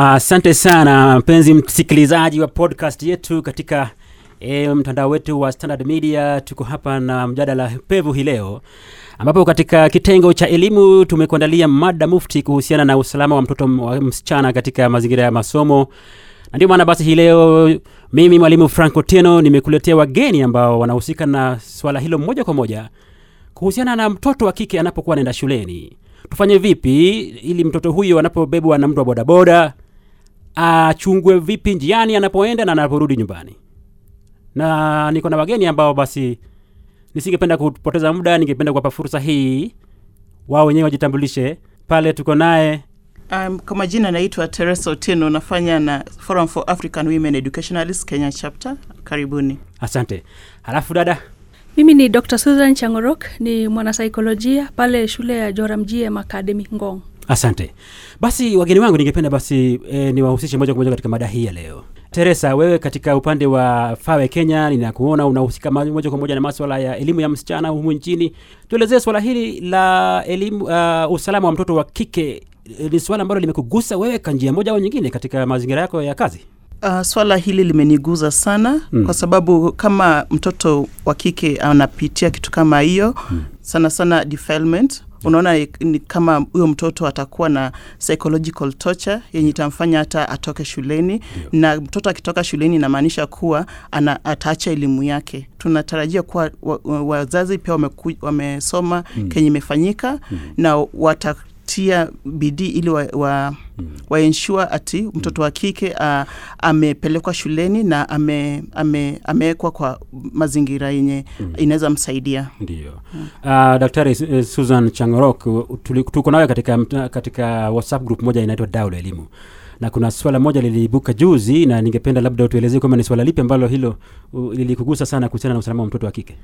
Asante sana mpenzi msikilizaji wa podcast yetu katika e, mtandao wetu wa Standard Media. Tuko hapa na mjadala pevu hii leo, ambapo katika kitengo cha elimu tumekuandalia mada mufti kuhusiana na usalama wa mtoto wa msichana katika mazingira ya masomo, na ndio maana basi hii leo mimi mwalimu Franco Otieno nimekuletea wageni ambao wanahusika na swala hilo moja kwa moja kuhusiana na mtoto wa kike anapokuwa anaenda shuleni. Tufanye vipi ili mtoto huyo anapobebwa na mtu wa bodaboda achungwe vipi njiani anapoenda na anaporudi nyumbani. Na niko na wageni ambao basi nisingependa kupoteza muda, ningependa kuwapa fursa hii wao wenyewe wajitambulishe. Pale tuko naye Um, kwa majina naitwa Teresa Otieno, nafanya na Forum for African Women Educationalists Kenya chapter. Karibuni. asante. Halafu dada Mimi ni Dr. Susan Changorok, ni mwanasaikolojia pale shule ya Joramgm Academy Ngong. Asante. Basi wageni wangu, ningependa basi e, niwahusishe moja kwa moja katika mada hii ya leo. Teresa, wewe katika upande wa Fawe Kenya, ninakuona unahusika moja kwa moja na maswala ya elimu ya msichana humu nchini. Tuelezee swala hili la elimu, uh, usalama wa mtoto wa kike ni swala ambalo limekugusa wewe kwa njia moja au nyingine katika mazingira yako ya kazi. Uh, swala hili limeniguza sana mm. kwa sababu kama mtoto wa kike anapitia kitu kama hiyo mm. sana sana defilement unaona ni- kama huyo mtoto atakuwa na psychological torture yenye itamfanya hata atoke shuleni na mtoto akitoka shuleni inamaanisha kuwa ana, ataacha elimu yake tunatarajia kuwa wazazi wa- pia wamesoma wamesoma mm. kenye imefanyika mm. na watatia bidii ili wa, wa, mm. waensure ati mtoto wa kike uh, amepelekwa shuleni na ame, ame, amewekwa kwa mazingira yenye mm. inaweza msaidia Ndio. Uh, Daktari uh, Susan Changorok, tuko nawe katika, katika WhatsApp group moja inaitwa Dau la Elimu na kuna swala moja liliibuka juzi, na ningependa labda utuelezee kwamba ni swala lipi ambalo hilo lilikugusa sana kuhusiana na usalama wa mtoto wa kike.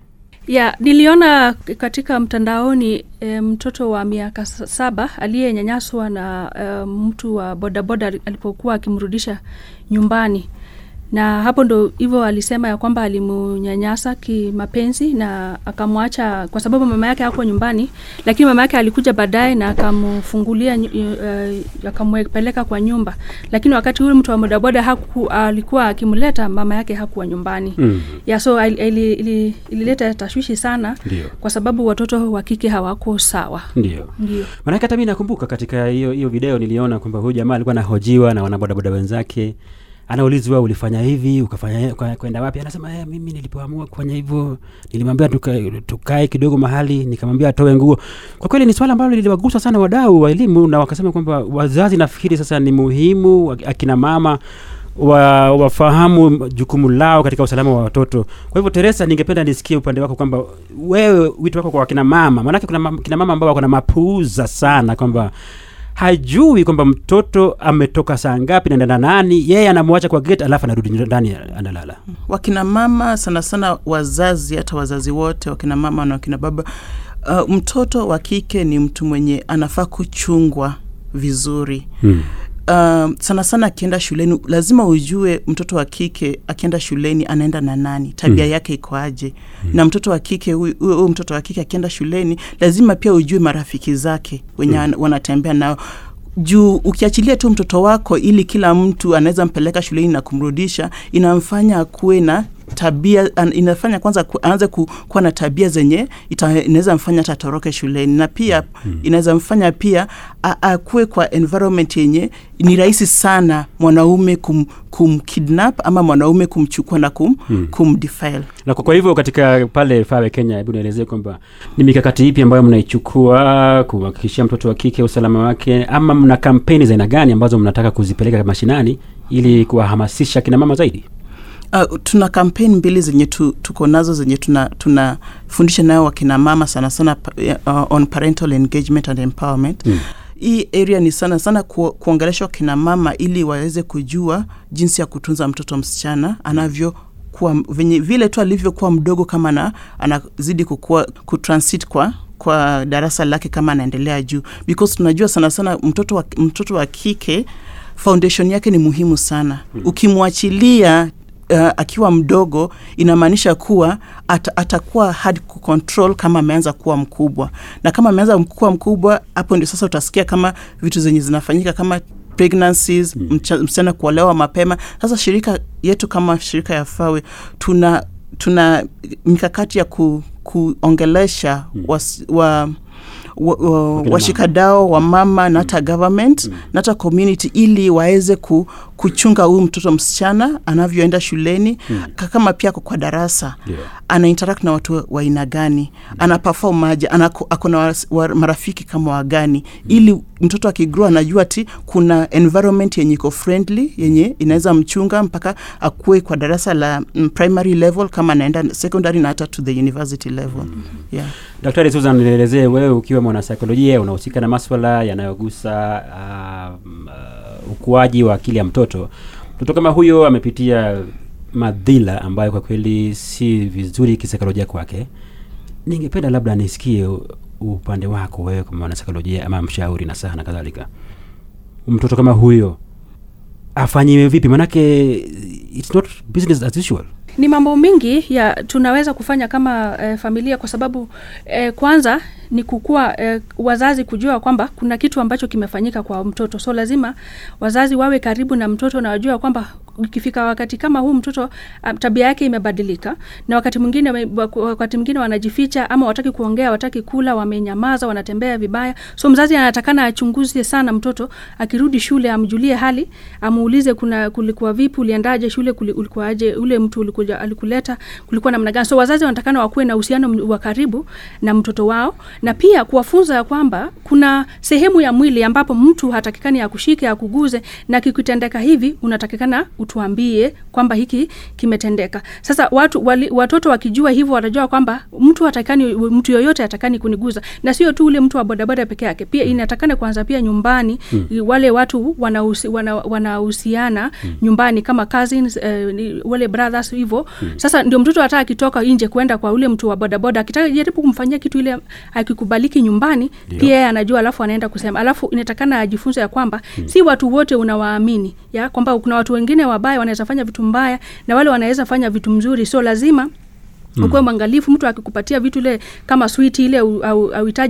ya niliona katika mtandaoni e, mtoto wa miaka saba aliyenyanyaswa na e, mtu wa bodaboda alipokuwa akimrudisha nyumbani na hapo ndo hivyo alisema ya kwamba alimunyanyasa kimapenzi na akamwacha kwa sababu mama yake hakuwa nyumbani lakini mama yake alikuja baadaye na akamfungulia uh, akampeleka kwa nyumba lakini wakati huyu mtu wa bodaboda haku, alikuwa akimleta mama yake hakuwa nyumbani Mm. ya so il- ili- ili- ilileta tashwishi sana Ndiyo. kwa sababu watoto wa kike hawako sawa Ndio. ndio Maanake hata mi nakumbuka katika hiyo hiyo video niliona kwamba huyu jamaa alikuwa anahojiwa na wanabodaboda wenzake, anaulizwa ulifanya hivi ukafanya kwenda wapi? Anasema eh, mimi nilipoamua kufanya hivyo nilimwambia tukae tuka kidogo mahali, nikamwambia atoe nguo. Kwa kweli ni swala ambalo liliwagusa sana wadau wa elimu, na wakasema kwamba wazazi, nafikiri sasa ni muhimu akina mama wa, wafahamu jukumu lao katika usalama wa watoto. Kwa hivyo Teresa, ningependa nisikie upande wako kwamba wewe wito wako kwa wakina mama, maanake kuna ma, kina mama ambao wako na mapuuza sana kwamba hajui kwamba mtoto ametoka saa ngapi na ndana nani, yeye anamwacha kwa gate alafu anarudi ndani analala. wakina mama sana sana wazazi hata wazazi wote wakina mama na wakina baba uh, mtoto wa kike ni mtu mwenye anafaa kuchungwa vizuri Hmm. Um, sana sana akienda shuleni lazima ujue mtoto wa kike akienda shuleni anaenda na nani tabia Mm. yake iko aje na mtoto wa kike huyu mtoto wa kike akienda shuleni lazima pia ujue marafiki zake wenye mm. wanatembea nao juu ukiachilia tu mtoto wako ili kila mtu anaweza mpeleka shuleni na kumrudisha inamfanya akuwe na tabia an, inafanya kwanza ku, aanze ku, kuwa na tabia zenye ita- inaweza mfanya tatoroke shuleni na pia mm. inaweza mfanya pia akuwe kwa environment yenye ni rahisi sana mwanaume kum, kumkidnap ama mwanaume kumchukua na kum, Mm. kumdefile Na kwa kwa hivyo katika pale Fawe Kenya, hebu nielezee kwamba ni mikakati ipi ambayo mnaichukua kuhakikishia mtoto wa kike usalama wake, ama mna kampeni za aina gani ambazo mnataka kuzipeleka mashinani ili kuwahamasisha kina mama zaidi? Uh, tuna kampeni mbili zenye tu, tuko nazo zenye tuna tunafundisha nayo wakina mama sana sana uh, on parental engagement and empowerment Mm. hii area ni sana sana ku, kuongelesha wakina mama ili waweze kujua jinsi ya kutunza mtoto msichana anavyo kuwa venye, vile tu alivyokuwa mdogo kama na, anazidi kukua kutransit kwa kwa darasa lake kama anaendelea juu because tunajua sana sana mtoto wa, mtoto wa kike foundation yake ni muhimu sana mm. ukimwachilia uh, akiwa mdogo inamaanisha kuwa at, atakuwa hard kucontrol kama ameanza kuwa mkubwa. Na kama ameanza kuwa mkubwa hapo ndio sasa utasikia kama vitu zenye zinafanyika kama pregnancies mm. msichana kuolewa mapema. Sasa shirika yetu kama shirika ya fawe tuna tuna mikakati ya ku, kuongelesha mm. was, wa wa- wa- washikadao wa mama na hata government na hata community ili waweze ku, kuchunga huyu mtoto msichana anavyoenda shuleni mm. kama pia ako kwa darasa yeah. ana interact na watu wa aina gani ana perform aje ako na marafiki kama wagani ili mtoto akigrow anajua ati kuna environment yenye iko friendly yenye inaweza mchunga mpaka akue kwa darasa la mm, primary level kama anaenda secondary na hata to the university level yeah. Daktari Susan, nielezee wewe ukiwa mwanasaikolojia unahusika na maswala yanayogusa uh, uh, ukuaji wa akili ya mtoto. Mtoto kama huyo amepitia madhila ambayo kwa kweli si vizuri kisaikolojia kwake. Ningependa labda nisikie upande wako wewe kama mwanasaikolojia ama mshauri na saha na kadhalika. Mtoto kama huyo afanyiwe vipi? Manake it's not business as usual. Ni mambo mingi ya tunaweza kufanya kama eh, familia kwa sababu eh, kwanza ni kukua eh, wazazi kujua kwamba kuna kitu ambacho kimefanyika kwa mtoto. So lazima wazazi wawe karibu na mtoto na wajua kwamba ikifika wakati kama huu mtoto um, tabia yake imebadilika na wakati mwingine wakati mwingine wanajificha ama wataki kuongea wataki kula wamenyamaza wanatembea vibaya. So mzazi anatakana achunguze sana mtoto akirudi shule amjulie hali amuulize kuna kulikuwa vipi uliendaje shule ulikuwaje ule mtu ulikuja alikuleta kulikuwa namna gani. So wazazi wanatakana wakuwe na uhusiano wa karibu na mtoto wao na pia kuwafunza kwamba kuna sehemu ya mwili ambapo mtu hatakikani akushike akuguze na kikutendeka hivi unatakikana utuambie kwamba hiki kimetendeka sasa watu wali, watoto wakijua hivyo watajua kwamba mtu atakani mtu yoyote atakani kuniguza na sio tu ule mtu wa bodaboda peke yake pia inatakana kwanza pia nyumbani mm. wale watu wanahusiana wana- wana mm. nyumbani kama cousins eh, wale brothers hivyo mm. sasa ndio mtoto hata akitoka nje kwenda kwa ule mtu wa bodaboda akitaka jaribu kumfanyia kitu ile akikubaliki nyumbani Dio. pia yeye anajua alafu anaenda kusema alafu inatakana ajifunze ya kwamba mm. si watu wote unawaamini ya kwamba kuna watu wengine wabaya wanaweza fanya vitu mbaya na wale wanaweza fanya vitu mzuri. So lazima Mm. ukuwe mwangalifu mtu akikupatia vitu ile kama switi ile au-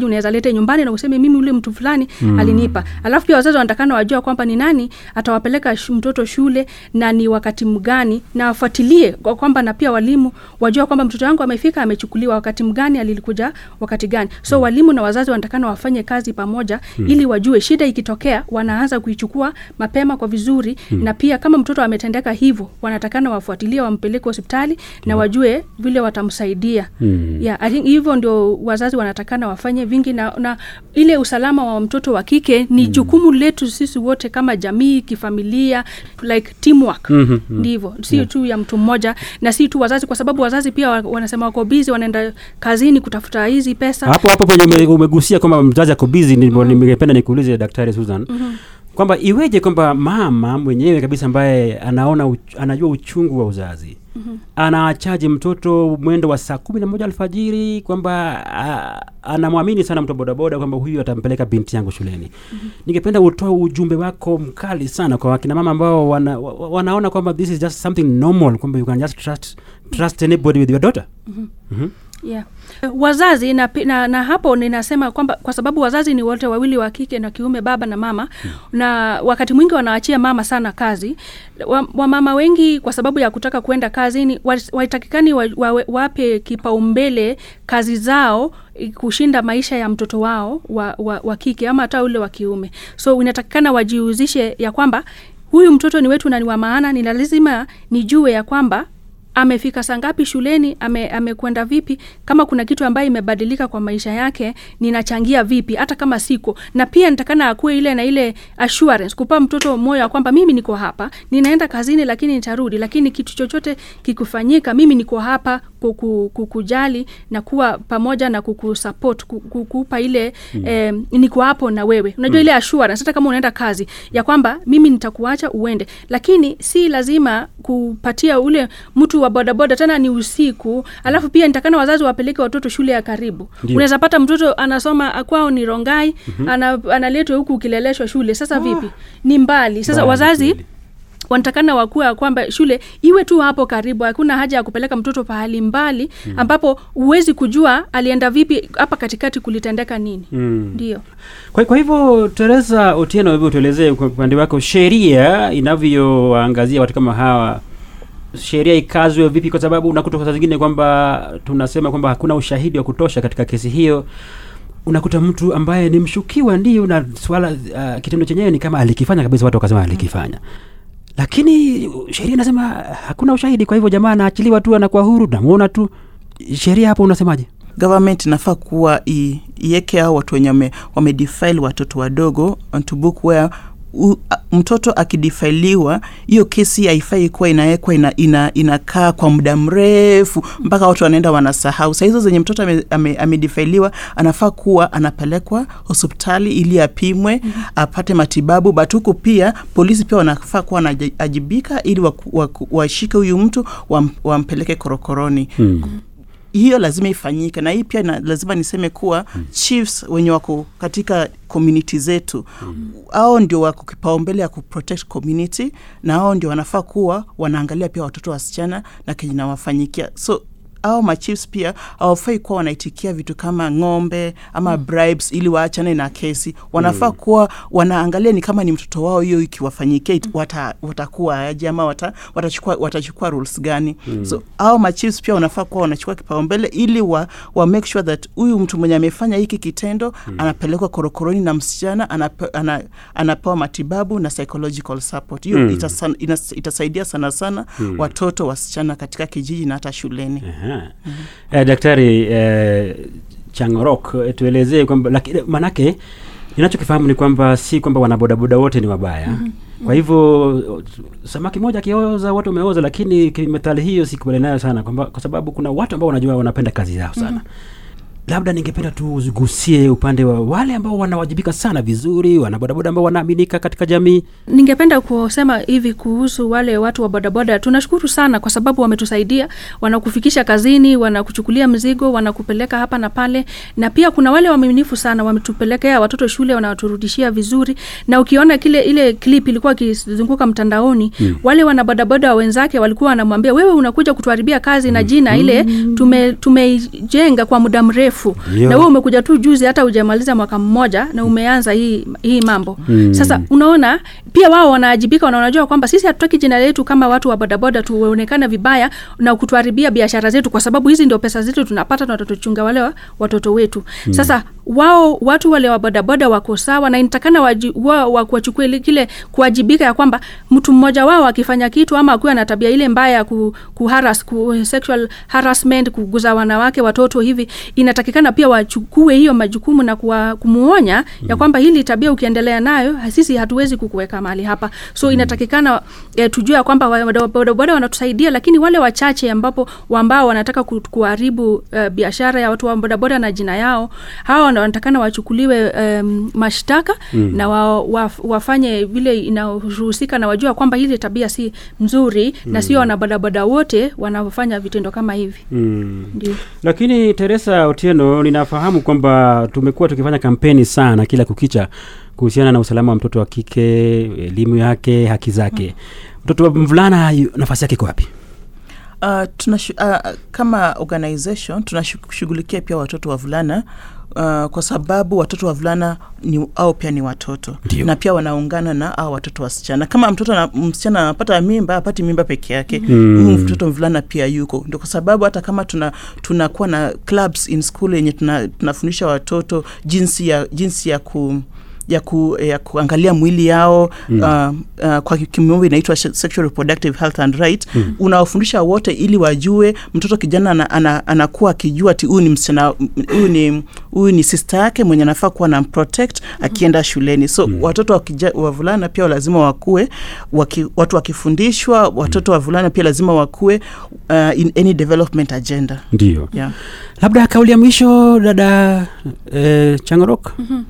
unaweza lete nyumbani na useme mimi ule mtu fulani mm. alinipa alafu pia wazazi wanatakana wajua kwamba ni nani atawapeleka sh- mtoto shule na ni wakati mgani na wafuatilie kwa kwamba na pia walimu wajua kwamba mtoto wangu amefika amechukuliwa wakati mgani alilikuja wakati gani so walimu na wazazi wanatakana wafanye kazi pamoja mm. ili wajue shida ikitokea wanaanza kuichukua mapema kwa vizuri mm. na pia kama mtoto ametendeka hivyo wanatakana wafuatilie wampeleke hospitali na wajue vile watamsaidia Mm. yeah, I think hivyo ndio wazazi wanatakana wafanye vingi na, na ile usalama wa mtoto wa kike ni mm. jukumu letu sisi wote kama jamii kifamilia like teamwork Mhm, mm. ndivyo si tu ya mtu mmoja na si tu wazazi kwa sababu wazazi pia wanasema wako bizi wanaenda kazini kutafuta hizi pesa hapo hapo penye umegusia kwamba mzazi ako bizi ndivyo ningependa nikuulize daktari Susan kwamba iweje kwamba mama mwenyewe kabisa ambaye anaona uch, anajua uchungu wa uzazi anaachaji mtoto mwendo wa saa kumi na moja alfajiri kwamba anamwamini sana mtu bodaboda kwamba huyu atampeleka binti yangu shuleni. Ningependa utoe ujumbe wako mkali sana kwa wakina mama ambao wana, wa- wanaona kwamba this is just something normal kwamba you can just trust, trust anybody with your daughter. Mhm. Yeah. wazazi na, na, na hapo ninasema kwamba kwa sababu wazazi ni wote wawili wa kike na kiume baba na mama mm. na wakati mwingi wanaachia mama sana kazi wamama wa wengi kwa sababu ya kutaka kuenda kazini waitakikani wa, wa, wape kipaumbele kazi zao kushinda maisha ya mtoto wao wa, wa, wa kike ama hata ule wa kiume so inatakikana wajiuzishe ya kwamba huyu mtoto ni wetu na ni wa maana ni lazima nijue ya kwamba amefika saa ngapi shuleni? Ame, amekwenda vipi? Kama kuna kitu ambayo imebadilika kwa maisha yake ninachangia vipi? Hata kama siko. Na pia nitakana akuwe ile na ile assurance kupa mtoto moyo wa kwamba mimi niko hapa ninaenda kazini lakini nitarudi. Lakini kitu chochote kikufanyika mimi niko hapa kuku, kukujali na kuwa pamoja na kukusupport kukupa ile mm. eh, niko hapo na wewe. Unajua mm. ile assurance hata kama unaenda kazi ya kwamba mimi nitakuacha uende. Lakini si lazima kupatia ule mtu wa bodaboda tena ni usiku alafu pia nitakana wazazi wapeleke watoto shule ya karibu. Unaweza pata mtoto anasoma kwao ni rongai mm-hmm. analetwa huku ukileleshwa shule. Sasa vipi? Ni mbali. Sasa Mbali wazazi wanatakana wakuwa kwamba shule iwe tu hapo karibu hakuna haja ya kupeleka mtoto pahali mbali mm. ambapo huwezi kujua alienda vipi hapa katikati kulitendeka nini. Mm. ndio. Kwa, kwa hivyo Teresa Otieno, hebu tuelezee kwa upande wako sheria inavyoangazia watu kama hawa, sheria ikazwe vipi? Kwa sababu unakuta saa zingine kwamba tunasema kwamba hakuna ushahidi wa kutosha katika kesi hiyo. Unakuta mtu ambaye ni mshukiwa ndio, na swala uh, kitendo chenyewe ni kama alikifanya kabisa, watu wakasema alikifanya, lakini sheria inasema hakuna ushahidi. Kwa hivyo jamaa anaachiliwa tu, anakuwa huru, namuona tu. Sheria hapo unasemaje? government inafaa kuwa iweke hao watu wenye wamedfil watoto wadogo onto book where u, a, mtoto akidifailiwa hiyo kesi haifai kuwa inawekwa ina, ina, inakaa kwa muda mrefu mpaka watu wanaenda wanasahau saa hizo zenye mtoto amedifailiwa ame, ame anafaa kuwa anapelekwa hospitali ili apimwe mm-hmm. apate matibabu but huku pia polisi pia wanafaa kuwa wanajibika ili washike huyu mtu wam, wampeleke korokoroni Hmm. Hiyo lazima ifanyike na hii pia na, lazima niseme kuwa mm. chiefs wenye wako katika community zetu mm. ao ndio wako kipaumbele ya kuprotect community na ao ndio wanafaa kuwa wanaangalia pia watoto wasichana na kenye nawafanyikia so au machiefs pia hawafai kuwa wanaitikia vitu kama ng'ombe ama mm. bribes ili waachane na kesi wanafaa mm. kuwa wanaangalia ni kama ni mtoto wao hiyo ikiwafanyikia it- wata, watakuwa aje ama wata, watachukua, watachukua rules gani mm. so au machiefs pia wanafaa kuwa wanachukua kipaumbele ili wa, wa make sure that huyu mtu mwenye amefanya hiki kitendo mm. anapelekwa korokoroni na msichana anape, ana, anapewa matibabu na psychological support hiyo Mm. mm. itasaidia sana sana mm. watoto wasichana katika kijiji na hata shuleni Aha. Eh, daktari eh, Changorok, eh, tuelezee kwamba lakini manake ninachokifahamu ni kwamba si kwamba wanabodaboda wote ni wabaya. mm-hmm. Kwa hivyo samaki moja akioza wote umeoza, lakini methali hiyo sikubali nayo sana kwamba kwa sababu kuna watu ambao wanajua wanapenda kazi yao sana. mm-hmm. Labda ningependa tugusie upande wa wale ambao wanawajibika sana vizuri, wanabodaboda ambao wanaaminika katika jamii. ningependa kusema hivi kuhusu wale watu wa bodaboda. Tunashukuru sana kwa sababu wametusaidia wanakufikisha kazini wanakuchukulia mzigo wanakupeleka hapa na pale. Na pia kuna wale waaminifu sana wametupelekea watoto shule wanaturudishia vizuri. Na ukiona kile ile clip ilikuwa ikizunguka mtandaoni mm. wale wana bodaboda wenzake walikuwa wanamwambia wewe unakuja kutuharibia kazi na jina ile tume tumeijenga kwa muda mrefu Yo. na wewe umekuja tu juzi hata hujamaliza mwaka mmoja na umeanza hii hii mambo Mm. sasa unaona pia wao wanaajibika na wanajua kwamba sisi hatutaki jina letu kama watu wa bodaboda tuonekane vibaya na kutuharibia biashara zetu kwa sababu hizi ndio pesa zetu tunapata na tutachunga wale watoto wetu mm. sasa wao watu wale wa bodaboda wako sawa na inatakana waji- wa- wa- wachukue ile- kile kuwajibika ya kwamba mtu mmoja wao akifanya kitu ama akiwa na tabia ile mbaya ya ku, kuharas, ku, sexual harassment kuguza wanawake watoto hivi inatakikana pia wachukue hiyo majukumu na kuwa, kumuonya mm. ya kwamba hili tabia ukiendelea nayo sisi hatuwezi kukuweka mahali hapa so inatakikana eh, tujue ya kwamba wa- wa- bodaboda wanatusaidia lakini wale wachache ambapo ambao wanataka ku- kuharibu eh, biashara ya watu wa bodaboda na jina yao hawa wana- wanatakana wachukuliwe um, mashtaka mm. na wa, wa, wafanye vile inaruhusika na wajua kwamba hili tabia si mzuri mm. na sio wanabodaboda wote wanaofanya vitendo kama hivi Mm. Lakini Teresa Otieno, ninafahamu kwamba tumekuwa tukifanya kampeni sana kila kukicha kuhusiana na usalama wa mtoto wa kike, elimu yake, haki zake. Mtoto wa mvulana nafasi yake iko wapi? Uh, tunashu, uh, kama organization tunashughulikia pia watoto wavulana uh, kwa sababu watoto wavulana ni au pia ni watoto Ndio. na pia wanaungana na au watoto wasichana kama mtoto na, msichana anapata mimba apati mimba peke yake Mm. mtoto mvulana pia yuko ndio kwa sababu hata kama tuna tunakuwa na clubs in school yenye tuna, tunafundisha watoto jinsi ya jinsi ya ku ya, ku, ya kuangalia mwili yao mm. uh, uh, kwa kimombo inaitwa sexual reproductive health and right mm. unawafundisha wote ili wajue mtoto kijana ana, ana, anakuwa akijua ati huyu ni msichana huyu ni huyu ni sister yake mwenye anafaa kuwa na protect akienda shuleni so mm. watoto wakija, wavulana pia lazima wakue waki, watu wakifundishwa watoto wavulana pia lazima wakue uh, in any development agenda ndio yeah. labda kauli ya mwisho dada eh, changorok mm-hmm.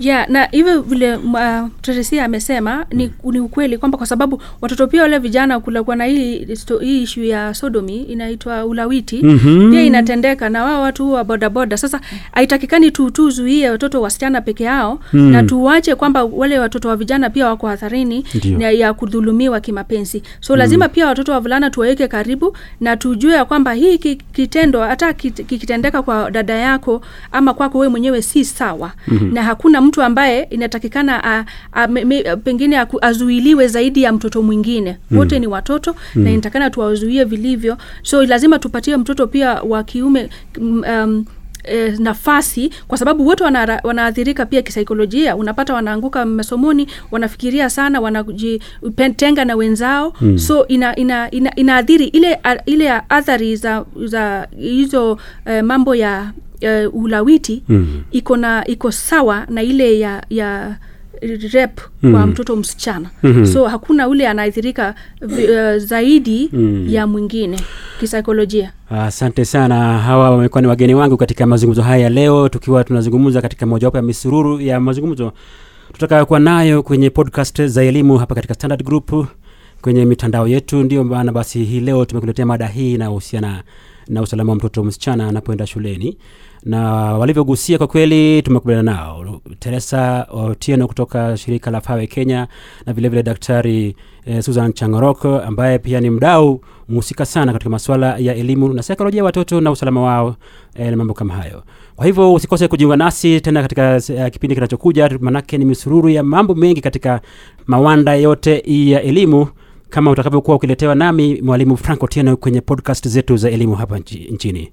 Yeah na hivyo vile uh, teresia amesema ni, ni ukweli kwamba kwa sababu watoto pia wale vijana kulakuwa na hii hii ishu ya sodomi inaitwa ulawiti Mhm. pia inatendeka na wao watu wa bodaboda sasa haitakikani tu tuzuie watoto wasichana peke yao Mm. na tuwache kwamba wale watoto wa vijana pia wako hatharini na ya kudhulumiwa kimapenzi so lazima pia watoto wavulana tuwaweke karibu na tujue ya kwamba hii kitendo hata kikitendeka kwa dada yako ama kwako wewe mwenyewe si sawa mm-hmm. na hakuna mtu ambaye inatakikana a, a, me, pengine a, azuiliwe zaidi ya mtoto mwingine. Wote ni watoto na inatakana tuwazuie vilivyo. So lazima tupatie mtoto pia wa kiume mm, um, E, nafasi kwa sababu wote wana, wanaathirika pia kisaikolojia. Unapata wanaanguka masomoni wanafikiria sana wanajitenga na wenzao. Hmm. so ina, ina, ina, inaathiri ile, ile athari za za hizo eh, mambo ya eh, ulawiti Mm. iko na iko sawa na ile ya ya rep Mm. kwa mtoto msichana Mhm. so hakuna ule anaathirika eh, zaidi Mm. ya mwingine kisaikolojia asante sana hawa wamekuwa ni wageni wangu katika mazungumzo haya ya leo tukiwa tunazungumza katika mojawapo ya misururu ya mazungumzo tutakayokuwa nayo kwenye podcast za elimu hapa katika standard group kwenye mitandao yetu ndio maana basi hii leo tumekuletea mada hii inayohusiana na usalama wa mtoto msichana anapoenda shuleni na walivyogusia kwa kweli tumekubaliana nao. Teresa otieno kutoka shirika la fawe kenya na vilevile vile daktari eh, susan Changorok ambaye pia ni mdau mhusika sana katika masuala ya elimu na saikolojia ya watoto na usalama wao eh, na mambo kama hayo. Kwa hivyo usikose kujiunga nasi tena katika uh, kipindi kinachokuja manake ni misururu ya mambo mengi katika mawanda yote ya elimu. Kama utakavyokuwa ukiletewa nami mwalimu franco tieno kwenye podcast zetu za elimu hapa nchi, nchini